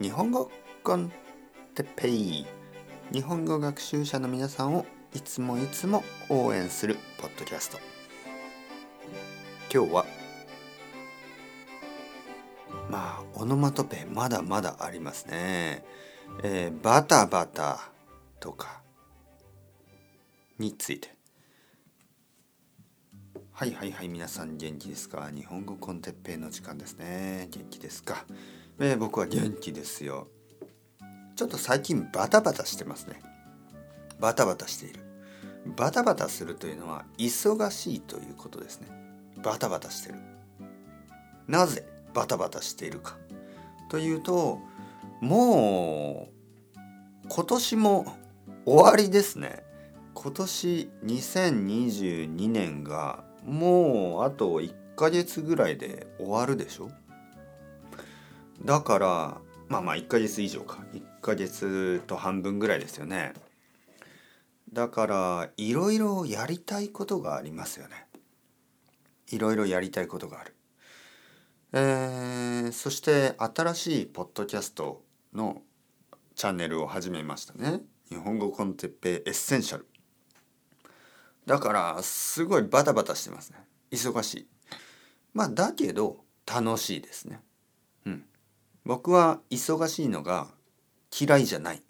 日本語コンテッペイ日本語学習者の皆さんをいつもいつも応援するポッドキャスト。今日はまあオノマトペまだまだありますね、えー、バタバタとかについて。はいはいはい皆さん元気ですか？日本語コンテッペイの時間ですね。元気ですか、えー、僕は元気ですよ。ちょっと最近バタバタしてますね。バタバタしている。バタバタするというのは忙しいということですね。バタバタしてる。なぜバタバタしているか。というともう今年も終わりですね。今年2022年がもうあと1ヶ月ぐらいで終わるでしょ。だからまあまあ1ヶ月以上か。1ヶ月と半分ぐらいですよね。だからいろいろやりたいことがありますよね。いろいろやりたいことがある。えー、そして新しいポッドキャストのチャンネルを始めましたね。日本語コンテッペエッセンシャルだからすごいバタバタしてますね。忙しい。まあだけど楽しいですね。僕は忙しいのが嫌いじゃない。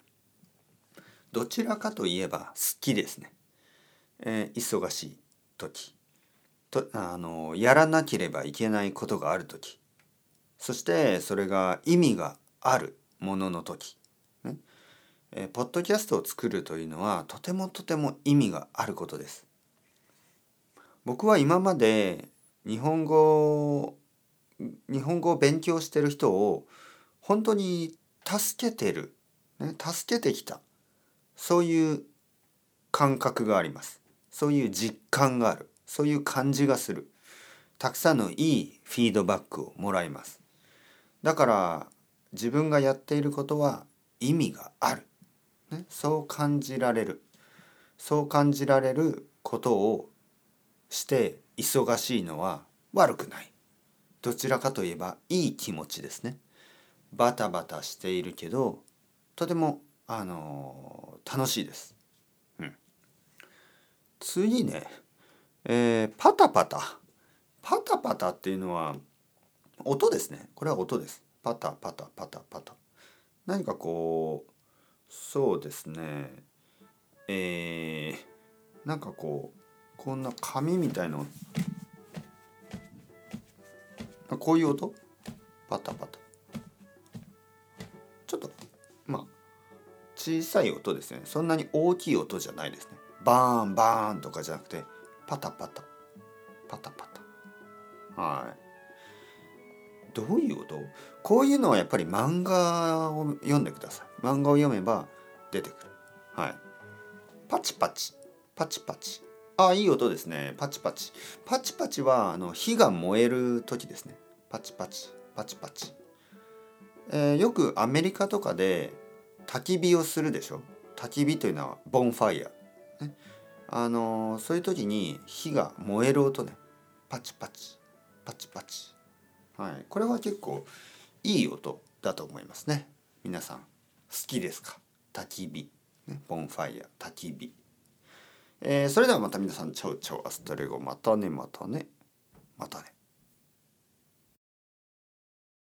どちらかといえば好きですね、えー、忙しい時。とあのやらなければいけないことがある時。そしてそれが意味があるものの時。ね。えー、ポッドキャストを作るというのはとてもとても意味があることです。僕は今まで日本語日本語を勉強してる人を本当に助けてる、ね、助けてきた。そういう感覚があります。そういう実感がある。そういう感じがする。たくさんのいいフィードバックをもらいます。だから自分がやっていることは意味がある、ね、そう感じられる。そう感じられることをして忙しいのは悪くない。どちらかといえばいい気持ちですね。バタバタしているけどとてもあのー、楽しいです、うん、次ね、えー、パタパタ。パタパタっていうのは音ですね。これは音です。パタパタパタパタ。何かこうそうですね。えー、なんかこうこんな紙みたいな。こういう音？パタパタ。小さい音ですね。そんなに大きい音じゃないですね。バーンバーンとかじゃなくてパタパタ。パタパタ。はい。どういう音？こういうのはやっぱり漫画を読んでください。漫画を読めば出てくる。はい。パチパチ。パチパチ。あいい音ですね。パチパチ。パチパチはあの火が燃える時ですね。パチパチ。パチパチ、えー、よくアメリカとかで焚き火をするでしょ？焚き火というのはボンファイア、ね、あの、そういう時に火が燃える音ね。パチパチ。パチパチ。はい。これは結構いい音だと思いますね。皆さん。好きですか？焚き火、ね、ボンファイア。焚き火。えー、それではまた皆さん、チャウチャウアストレゴ、またね、またね、またね。